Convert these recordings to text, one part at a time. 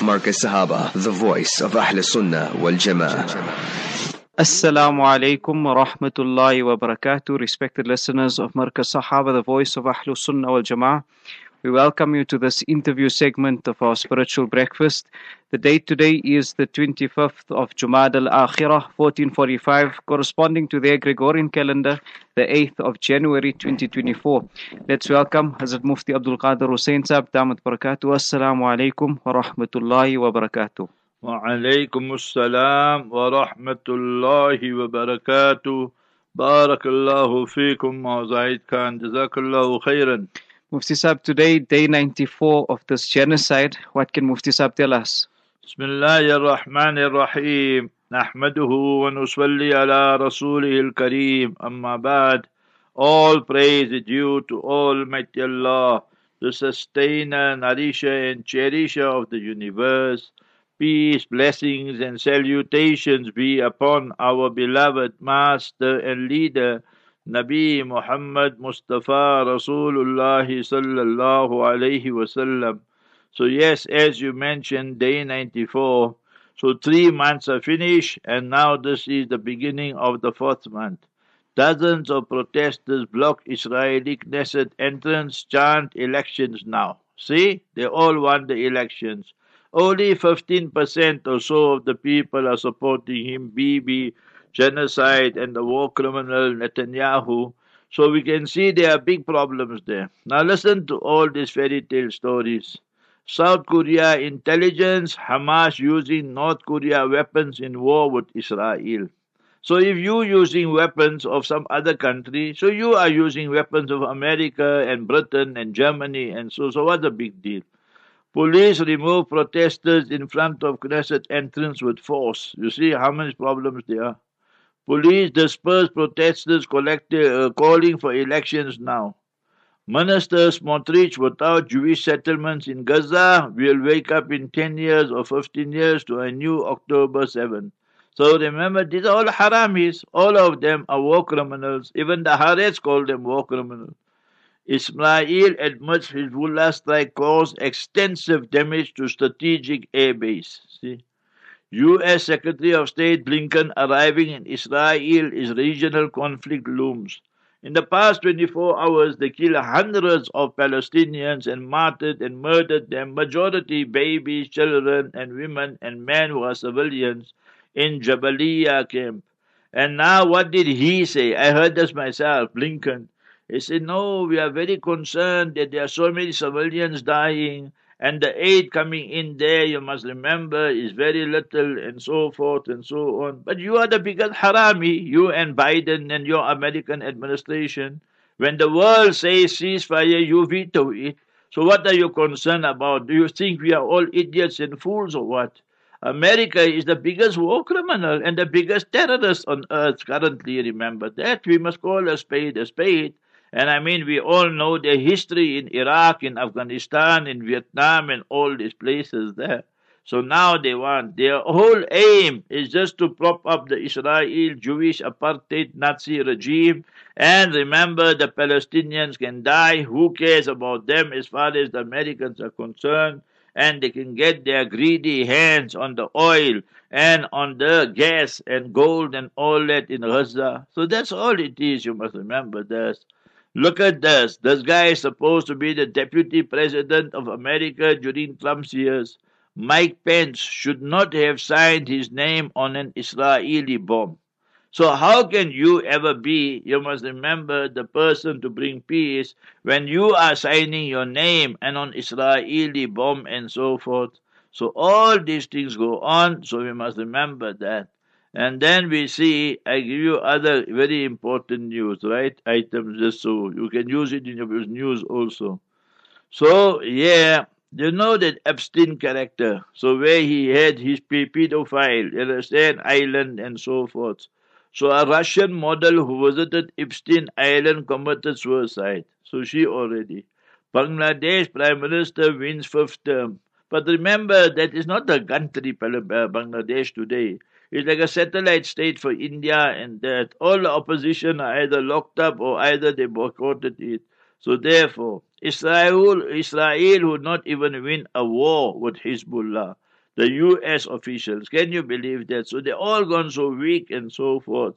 Markaz Sahaba, the voice of Ahl Sunnah wal Jama'ah. Assalamu alaikum wa rahmatullahi wa barakatuh. Respected listeners of Markaz Sahaba, the voice of Ahlul Sunnah wal Jama'ah. We welcome you to this interview segment of our spiritual breakfast. The date today is the 25th of Jumad al Akhirah, 1445, corresponding to their Gregorian calendar, the 8th of January 2024. Let's welcome Hazrat Mufti Abdul Qadir Hussain Sahib, Damat Barakatuh. Assalamu alaikum wa rahmatullahi wa barakatuh. وعليكم السلام ورحمة الله وبركاته بارك الله فيكم وزايد كان جزاك الله خيرا Mufti Sahib, today, day 94 of this genocide. What can Mufti Sahib tell us? بسم الله الرحمن الرحيم نحمده ونصلي على رسوله الكريم أما بعد All praise is due to Almighty Allah, the sustainer, nourisher and cherisher of the universe. Peace, blessings and salutations be upon our beloved Master and Leader, Nabi Muhammad Mustafa Rasulullah sallallahu alayhi wasallam. So yes, as you mentioned, day 94. So three months are finished and now this is the beginning of the fourth month. Dozens of protesters block Israeli Knesset entrance, chant elections now. See, they all want the elections. Only 15% or so of the people are supporting him, Bibi, genocide, and the war criminal Netanyahu. So we can see there are big problems there. Now listen to all these fairy tale stories. South Korea intelligence, Hamas using North Korea weapons in war with Israel. So if you using weapons of some other country, so you are using weapons of America and Britain and Germany and so so what's the big deal? Police remove protesters in front of Knesset entrance with force. You see how many problems there are. Police disperse protesters uh, calling for elections now. Minister Smotrich, without Jewish settlements in Gaza, will wake up in 10 years or 15 years to a new October 7. So remember, these are all haramis. All of them are war criminals. Even the Haaretz call them war criminals. Israel admits Hezbollah strike caused extensive damage to strategic air base. See? U.S. Secretary of State Blinken arriving in Israel is regional conflict looms. In the past 24 hours, they killed hundreds of Palestinians and martyred and murdered them, majority babies, children, and women and men who are civilians in Jabalia camp. And now, what did he say? I heard this myself, Blinken. He said, No, we are very concerned that there are so many civilians dying, and the aid coming in there, you must remember, is very little, and so forth and so on. But you are the biggest harami, you and Biden and your American administration. When the world says ceasefire, you veto it. So what are you concerned about? Do you think we are all idiots and fools or what? America is the biggest war criminal and the biggest terrorist on earth currently. Remember that. We must call a spade a spade. And I mean, we all know the history in Iraq, in Afghanistan, in Vietnam, and all these places there. So now they want, their whole aim is just to prop up the Israel Jewish apartheid Nazi regime. And remember, the Palestinians can die. Who cares about them as far as the Americans are concerned? And they can get their greedy hands on the oil and on the gas and gold and all that in Gaza. So that's all it is. You must remember this. Look at this. This guy is supposed to be the deputy president of America during Trump's years. Mike Pence should not have signed his name on an Israeli bomb. So, how can you ever be, you must remember, the person to bring peace when you are signing your name and on Israeli bomb and so forth? So, all these things go on, so we must remember that. And then we see, I give you other very important news, right? Items just so you can use it in your news also. So, yeah, you know that Epstein character. So, where he had his pedophile, you understand, island and so forth. So, a Russian model who visited Epstein Island committed suicide. So, she already. Bangladesh Prime Minister wins fifth term. But remember, that is not the country, Bangladesh today. It's like a satellite state for India, and that all the opposition are either locked up or either they boycotted it. So therefore, Israel, Israel would not even win a war with Hezbollah. the US officials. Can you believe that? So they're all gone so weak and so forth.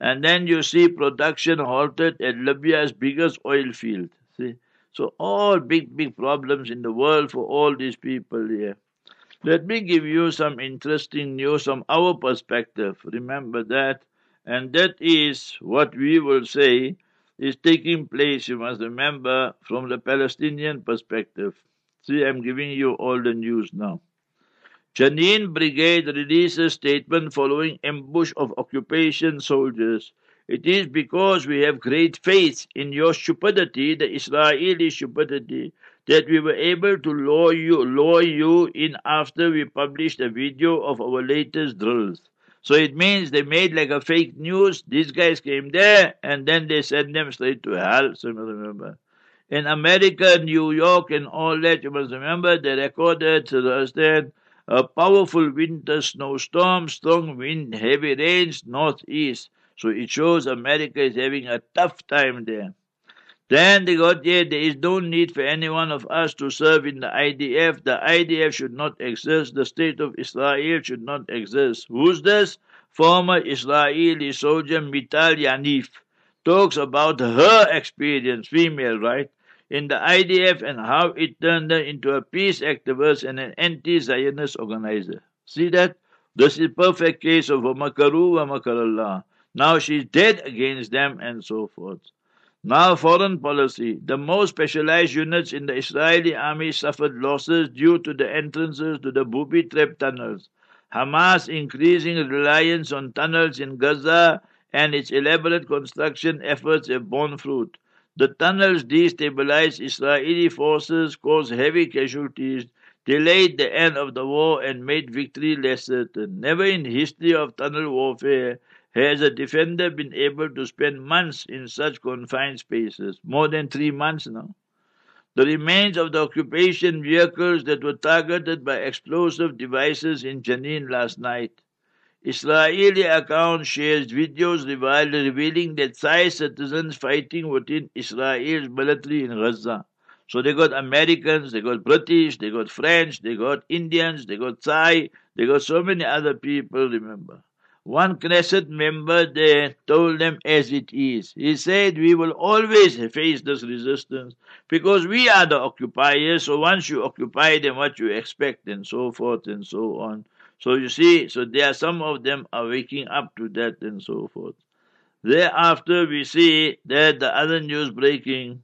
And then you see production halted at Libya's biggest oil field. See? So all big, big problems in the world for all these people here. Let me give you some interesting news from our perspective. Remember that. And that is what we will say is taking place, you must remember, from the Palestinian perspective. See, I'm giving you all the news now. Jenin Brigade releases statement following ambush of occupation soldiers. It is because we have great faith in your stupidity, the Israeli stupidity, that we were able to lure you, lure you in after we published a video of our latest drills. So it means they made like a fake news. These guys came there and then they sent them straight to hell. So remember. In America, New York, and all that, you must remember they recorded, to understand, a powerful winter snowstorm, strong wind, heavy rains, northeast. So it shows America is having a tough time there. Then they got there, there is no need for any one of us to serve in the IDF. The IDF should not exist. The state of Israel should not exist. Who's this? Former Israeli soldier Mital Yaniv talks about her experience, female, right? In the IDF and how it turned her into a peace activist and an anti-Zionist organizer. See that? This is perfect case of a makaru wa makarallah. Now she's dead against them and so forth. Now, foreign policy. The most specialized units in the Israeli army suffered losses due to the entrances to the booby trap tunnels. Hamas increasing reliance on tunnels in Gaza and its elaborate construction efforts have borne fruit. The tunnels destabilized Israeli forces, caused heavy casualties, delayed the end of the war, and made victory less certain. Never in history of tunnel warfare has a defender been able to spend months in such confined spaces? More than three months now. The remains of the occupation vehicles that were targeted by explosive devices in Jenin last night. Israeli account shares videos revealing that Thai citizens fighting within Israel's military in Gaza. So they got Americans, they got British, they got French, they got Indians, they got Thai, they got so many other people, remember. One Knesset member there told them as it is. He said, We will always face this resistance because we are the occupiers. So once you occupy them, what you expect, and so forth and so on. So you see, so there are some of them are waking up to that and so forth. Thereafter, we see that the other news breaking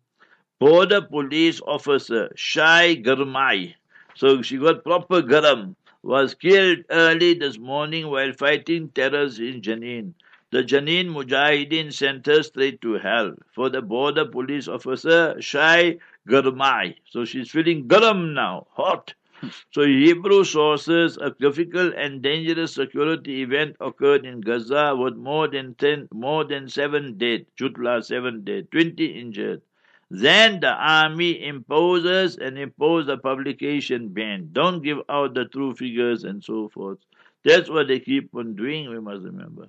border police officer Shai Garmai. So she got proper garam was killed early this morning while fighting terrorists in Jenin. The Jenin Mujahideen sent her straight to hell for the border police officer Shai Garmai. So she's feeling garam now, hot. So Hebrew sources, a difficult and dangerous security event occurred in Gaza with more than ten, more than seven dead, Jutla seven dead, twenty injured. Then the army imposes and impose a publication ban. Don't give out the true figures and so forth. That's what they keep on doing, we must remember.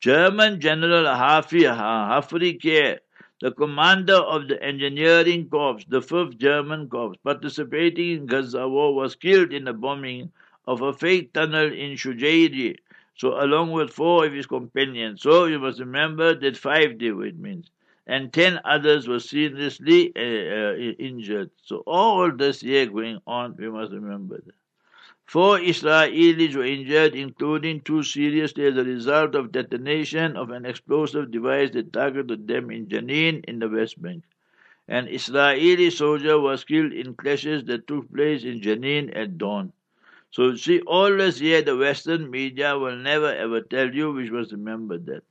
German General Hafi the commander of the engineering corps, the 5th German Corps, participating in Gaza war, was killed in the bombing of a fake tunnel in Shujairi, so along with four of his companions. So you must remember that five day it means and 10 others were seriously uh, uh, injured. So all this year going on, we must remember that. Four Israelis were injured, including two seriously as a result of detonation of an explosive device that targeted them in Jenin in the West Bank. An Israeli soldier was killed in clashes that took place in Jenin at dawn. So see, all this year the Western media will never ever tell you, which must remember that.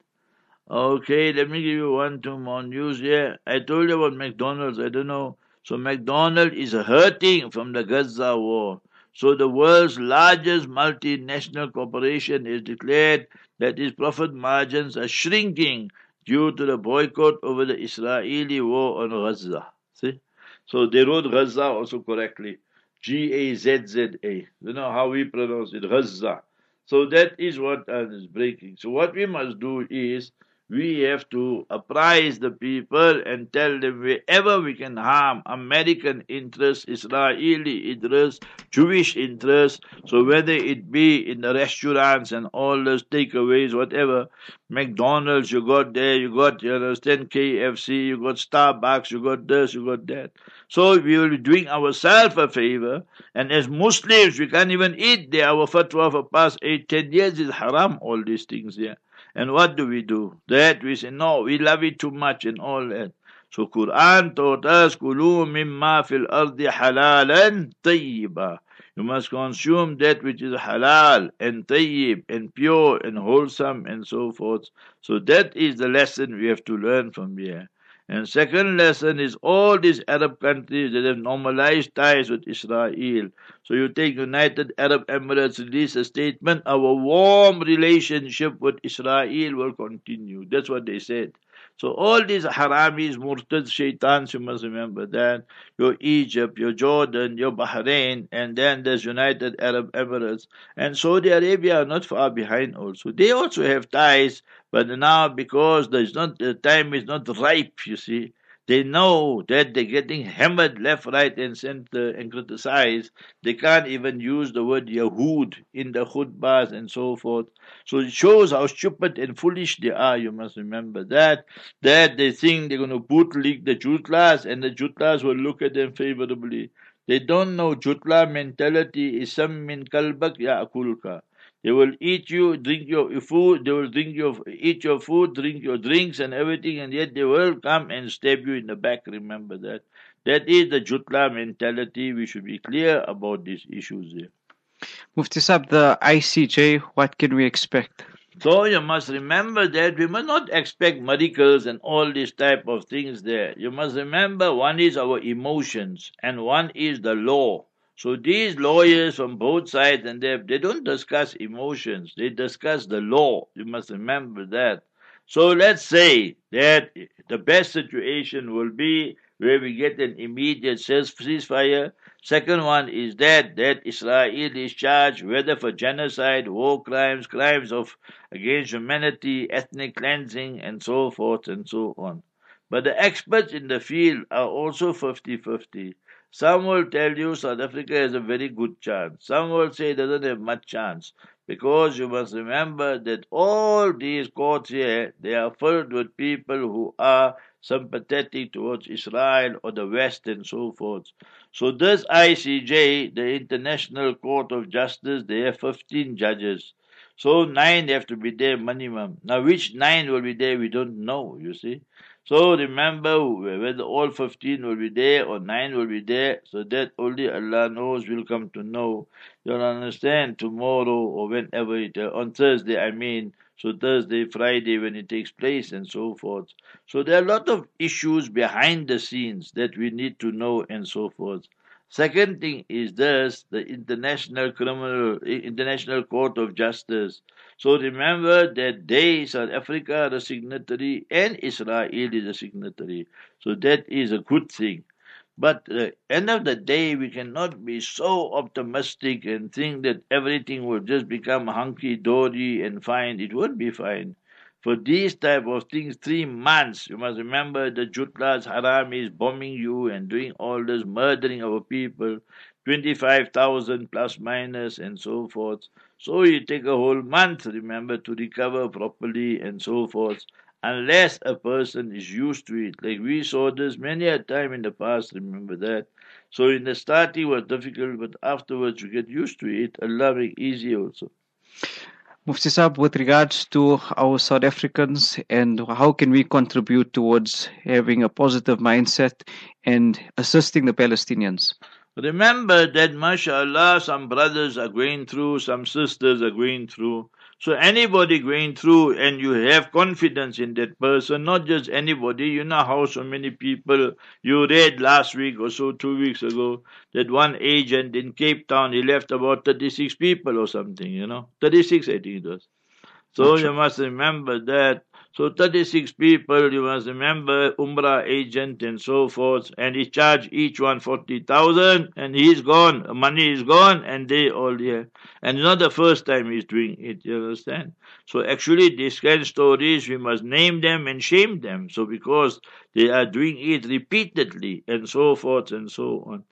Okay, let me give you one, two more news here. I told you about McDonald's, I don't know. So McDonald's is hurting from the Gaza war. So the world's largest multinational corporation is declared that its profit margins are shrinking due to the boycott over the Israeli war on Gaza. See? So they wrote Gaza also correctly. G-A-Z-Z-A. You know how we pronounce it, Gaza. So that is what uh, is breaking. So what we must do is we have to apprise the people and tell them wherever we can harm American interests, Israeli interests, Jewish interests. So whether it be in the restaurants and all those takeaways, whatever, McDonald's, you got there, you got, you understand, KFC, you got Starbucks, you got this, you got that. So we will be doing ourselves a favor. And as Muslims, we can't even eat there. Our fatwa for past eight, ten years is haram, all these things there. And what do we do? That we say, no, we love it too much and all that. So Quran taught us, كُلُوا مِمَّا فِي الْأَرْضِ حَلَالًا طَيِّبًا You must consume that which is halal and tayyib and pure and wholesome and so forth. So that is the lesson we have to learn from here. And second lesson is all these Arab countries that have normalized ties with Israel. So you take United Arab Emirates release a statement, our warm relationship with Israel will continue. That's what they said. So all these haramis, murtad, shaitans, you must remember that. Your Egypt, your Jordan, your Bahrain, and then there's United Arab Emirates. And Saudi Arabia are not far behind also. They also have ties, but now because there's not the time is not ripe, you see, they know that they're getting hammered left, right, and center and criticized. They can't even use the word Yahud in the khutbahs and so forth. So it shows how stupid and foolish they are. You must remember that. That they think they're going to bootleg the Jutlas and the Jutlas will look at them favorably. They don't know Jutla mentality is some min kalbak ya akulka. They will eat you, drink your food, they will drink your, eat your food, drink your drinks and everything, and yet they will come and stab you in the back. Remember that. That is the Jutla mentality. We should be clear about these issues here. Mufti Sab, the ICJ, what can we expect? So you must remember that we must not expect miracles and all these type of things there. You must remember one is our emotions and one is the law. So these lawyers from both sides and they, they don't discuss emotions, they discuss the law. You must remember that. So let's say that the best situation will be where we get an immediate ceasefire. Second one is that that Israel is charged whether for genocide, war crimes, crimes of against humanity, ethnic cleansing, and so forth and so on. But the experts in the field are also 50-50. Some will tell you South Africa has a very good chance. Some will say it doesn't have much chance. Because you must remember that all these courts here, they are filled with people who are sympathetic towards Israel or the West and so forth. So this ICJ, the International Court of Justice, they have 15 judges. So nine have to be there minimum. Now which nine will be there, we don't know, you see. So remember whether all 15 will be there or 9 will be there, so that only Allah knows will come to know. You'll understand tomorrow or whenever it, uh, on Thursday, I mean, so Thursday, Friday when it takes place and so forth. So there are a lot of issues behind the scenes that we need to know and so forth. Second thing is this, the International Criminal, International Court of Justice. So remember that they, South Africa, a signatory and Israel is a signatory. So that is a good thing. But at the end of the day, we cannot be so optimistic and think that everything will just become hunky dory and fine. It won't be fine. For these type of things, three months, you must remember the Jutlas Haram is bombing you and doing all this, murdering our people, 25,000 plus minus and so forth. So you take a whole month, remember, to recover properly and so forth, unless a person is used to it. Like we saw this many a time in the past, remember that. So in the starting it was difficult, but afterwards you get used to it. Allah make easy also. Mufti Saab, with regards to our South Africans and how can we contribute towards having a positive mindset and assisting the Palestinians? Remember that, mashallah, some brothers are going through, some sisters are going through. So anybody going through and you have confidence in that person, not just anybody, you know how so many people, you read last week or so, two weeks ago, that one agent in Cape Town, he left about 36 people or something, you know, 36 I think it was. So you must remember that. So 36 people, you must remember, Umrah agent and so forth, and he charged each one 40,000 and he's gone, money is gone and they all here. And not the first time he's doing it, you understand? So actually these kind of stories, we must name them and shame them. So because they are doing it repeatedly and so forth and so on.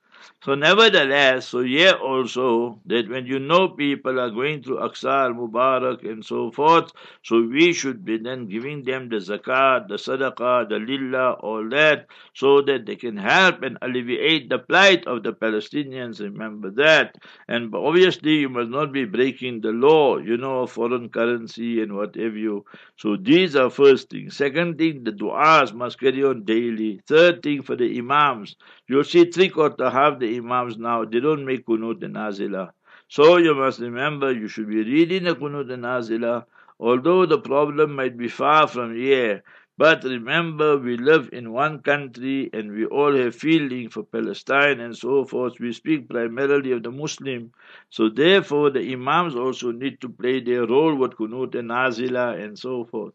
So nevertheless, so here also that when you know people are going through Aqsa Mubarak and so forth, so we should be then giving them the zakat, the sadaqah, the lillah, all that, so that they can help and alleviate the plight of the Palestinians. Remember that. And obviously you must not be breaking the law, you know, foreign currency and whatever you. So these are first thing. Second thing, the du'as must carry on daily. Third thing for the imams, you see three quarter half the Imams now, they don't make kunut and nazila. So you must remember, you should be reading the kunut and nazila, although the problem might be far from here. But remember, we live in one country and we all have feeling for Palestine and so forth. We speak primarily of the Muslim. So therefore, the Imams also need to play their role with Kunut and Nazila and so forth.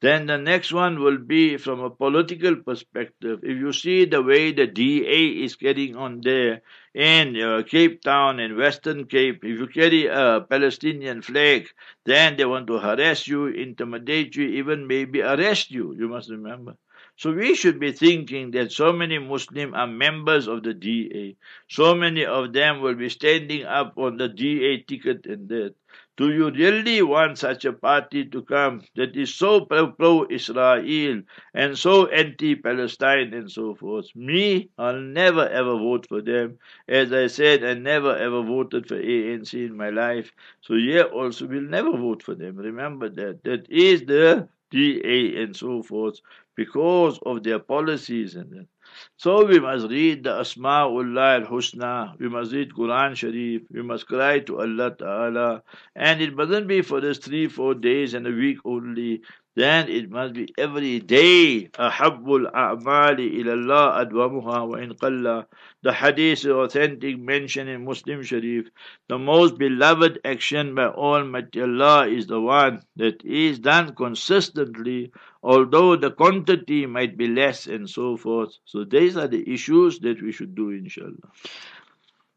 Then the next one will be from a political perspective. If you see the way the DA is carrying on there in uh, Cape Town and Western Cape, if you carry a Palestinian flag, then they want to harass you, intimidate you, even maybe arrest you. You must remember. So we should be thinking that so many Muslims are members of the DA. So many of them will be standing up on the DA ticket and that. Do you really want such a party to come that is so pro Israel and so anti Palestine and so forth? Me, I'll never ever vote for them. As I said, I never ever voted for ANC in my life. So, yeah, also will never vote for them. Remember that. That is the DA and so forth because of their policies and that. So we must read the Asma'ullah al-Husna, we must read Quran Sharif, we must cry to Allah Ta'ala, and it mustn't be for this three, four days and a week only, then it must be every day. أحب الأعمال إلى الله أدومها وإن قل. The hadith is authentic mention in Muslim Sharif. The most beloved action by Almighty Allah is the one that is done consistently, although the quantity might be less and so forth. So these are the issues that we should do, inshallah.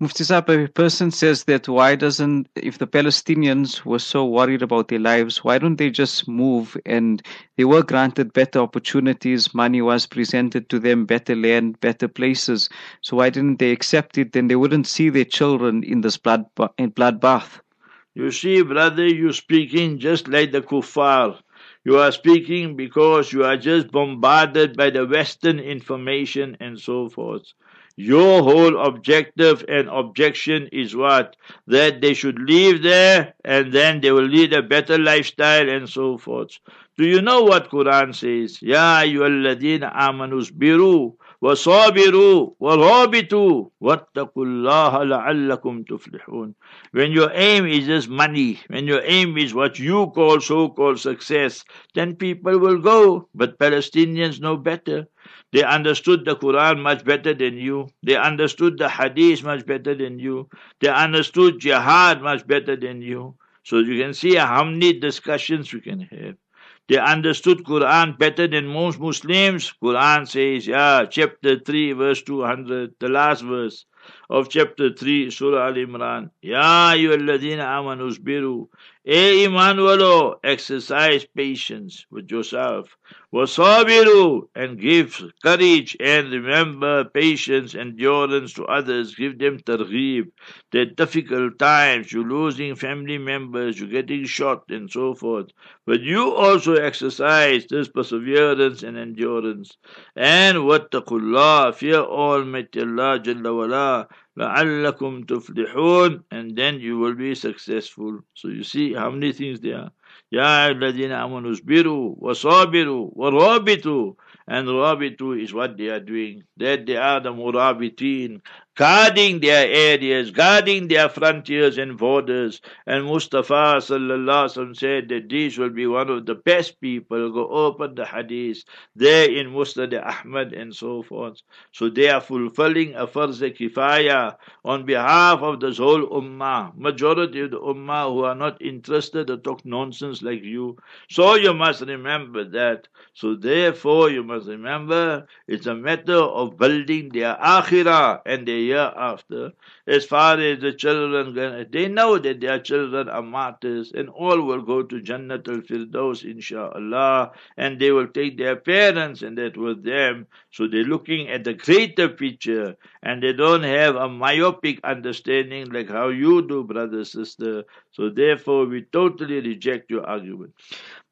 Mufti a person says that why doesn't, if the Palestinians were so worried about their lives, why don't they just move and they were granted better opportunities, money was presented to them, better land, better places. So why didn't they accept it? Then they wouldn't see their children in this blood in bloodbath. You see, brother, you're speaking just like the kuffar. You are speaking because you are just bombarded by the Western information and so forth. Your whole objective and objection is what? That they should live there and then they will lead a better lifestyle and so forth. Do you know what Quran says? Ya ayyuhalladhina amanu biru وصابروا ورابطوا واتقوا الله لعلكم تفلحون when your aim is just money when your aim is what you call so-called success then people will go but palestinians know better they understood the Quran much better than you. They understood the Hadith much better than you. They understood Jihad much better than you. So you can see how many discussions we can have. They understood Quran better than most Muslims. Quran says, yeah, chapter 3, verse 200, the last verse of chapter 3, Surah Al Imran. Ya ayyuhalladhina amanu usbiru. E Imanuelo, exercise patience with yourself. Wasabiru, and give courage and remember patience, endurance to others. Give them targhib. The difficult times, you're losing family members, you're getting shot, and so forth. But you also exercise this perseverance and endurance. And wattaqullah, fear Almighty Allah Jalla. لعلكم تفلحون and then you will be successful so you see how many things there are يا الذين آمنوا اصبروا وصابروا ورابطوا and rabitu is what they are doing that they are the murabitin guarding their areas, guarding their frontiers and borders. And Mustafa sallallahu said that these will be one of the best people. Go open the hadith there in Musnad Ahmad and so forth. So they are fulfilling a farz kifaya on behalf of this whole ummah. Majority of the ummah who are not interested to talk nonsense like you. So you must remember that. So therefore you must remember it's a matter of building their akhirah and their year after. As far as the children, they know that their children are martyrs and all will go to Jannat al-Firdaus inshallah and they will take their parents and that with them. So they're looking at the greater picture and they don't have a myopic understanding like how you do, brother, sister. So therefore we totally reject your argument.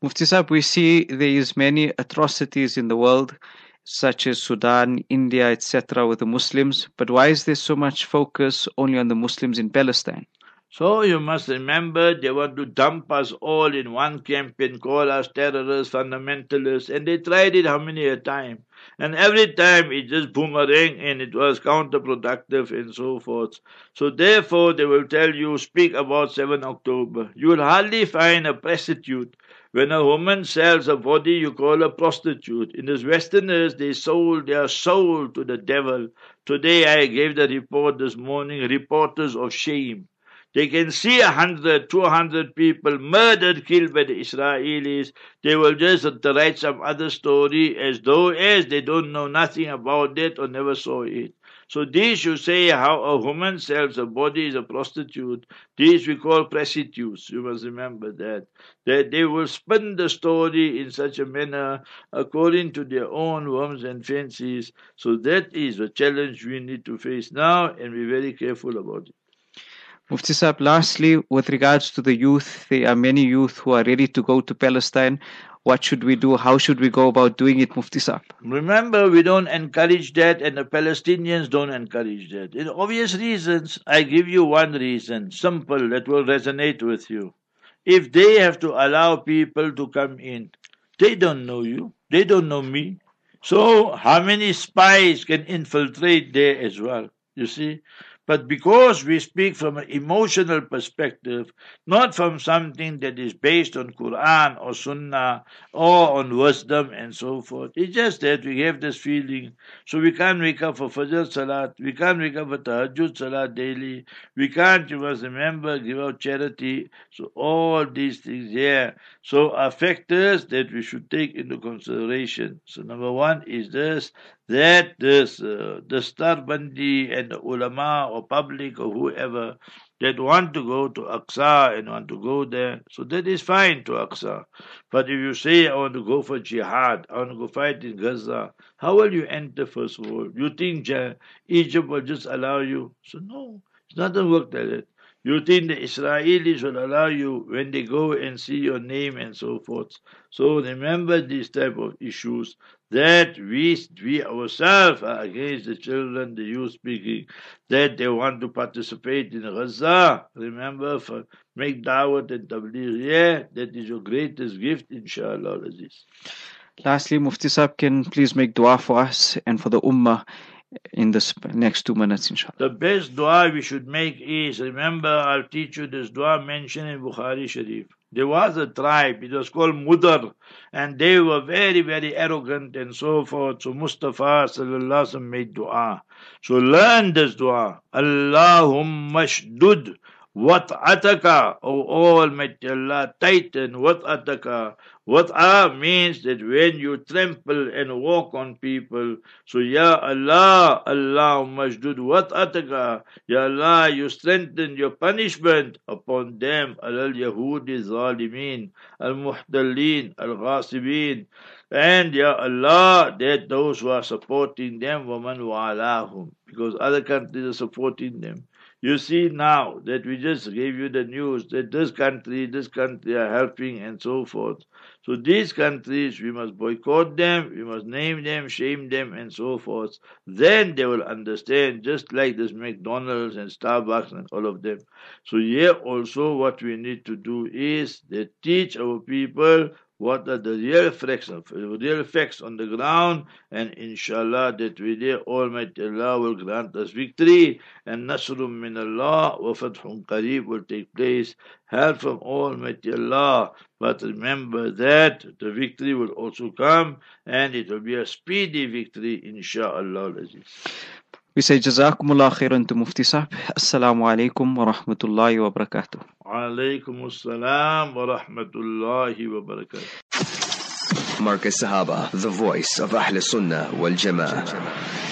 Mufti Sahib, we see there is many atrocities in the world such as Sudan, India, etc., with the Muslims. But why is there so much focus only on the Muslims in Palestine? So you must remember they want to dump us all in one camp and call us terrorists, fundamentalists, and they tried it how many a time. And every time it just boomerang and it was counterproductive and so forth. So therefore they will tell you, speak about 7 October. You will hardly find a prostitute when a woman sells a body, you call her prostitute. In the Westerners, they sold their soul to the devil. Today I gave the report this morning, reporters of shame. They can see a hundred, two hundred people murdered, killed by the Israelis. They will just write some other story as though as they don't know nothing about it or never saw it. So these you say how a woman sells a body is a prostitute. These we call prostitutes. You must remember that. That they will spin the story in such a manner according to their own whims and fancies. So that is a challenge we need to face now and be very careful about it. Mufti Saab, lastly, with regards to the youth, there are many youth who are ready to go to Palestine. What should we do? How should we go about doing it, Mufti Saab? Remember, we don't encourage that, and the Palestinians don't encourage that. In obvious reasons, I give you one reason, simple, that will resonate with you. If they have to allow people to come in, they don't know you, they don't know me. So, how many spies can infiltrate there as well? You see? But because we speak from an emotional perspective, not from something that is based on Quran or Sunnah or on wisdom and so forth, it's just that we have this feeling. So we can't wake up for Fajr Salat, we can't wake up for Tahajjud Salat daily, we can't, you must remember, give out charity. So all these things here. So are factors that we should take into consideration. So number one is this, that this, uh, the Starbandi and the ulama or public or whoever that want to go to Aqsa and want to go there, so that is fine to Aqsa. But if you say, I want to go for jihad, I want to go fight in Gaza, how will you enter first of all? You think Egypt will just allow you? So no, it doesn't work like that. You think the Israelis will allow you when they go and see your name and so forth. So remember these type of issues that we, we ourselves are against the children, the youth speaking, that they want to participate in Gaza. Remember, for make dawah and tabligh. Yeah, that is your greatest gift, inshallah. Aziz. Lastly, Mufti Sahib can please make dua for us and for the Ummah in the next two minutes, inshallah. The best dua we should make is remember, I'll teach you this dua mentioned in Bukhari Sharif. There was a tribe, it was called Mudar, and they were very, very arrogant and so forth. So Mustafa sallallahu made dua. So learn this dua. Allahumma shdud wat'ataka, O Almighty Allah, tighten wat'ataka. Wat'a means that when you trample and walk on people, so Ya Allah, Allah mashdud wat'ataka, Ya Allah, you strengthen your punishment upon them, al Yahudi zalimin, al muhdalin, al ghasibin, and Ya Allah, that those who are supporting them, woman wa'alahum, because other countries are supporting them. You see now that we just gave you the news that this country, this country are helping and so forth. So these countries, we must boycott them, we must name them, shame them, and so forth. Then they will understand, just like this McDonald's and Starbucks and all of them. So here also what we need to do is that teach our people what are the real effects real effects on the ground, and inshallah that we there Almighty Allah will grant us victory, and Nasrum min Allah wa Qareeb will take place, help from Almighty Allah. But remember that the victory will also come, and it will be a speedy victory, inshallah. We say Jazakumullah khairan to Mufti Sahib. Assalamu alaikum wa rahmatullahi wa barakatuh. Alaikum assalam wa rahmatullahi wa barakatuh. Markaz Sahaba, the voice of Ahl Sunnah wal Jama'ah.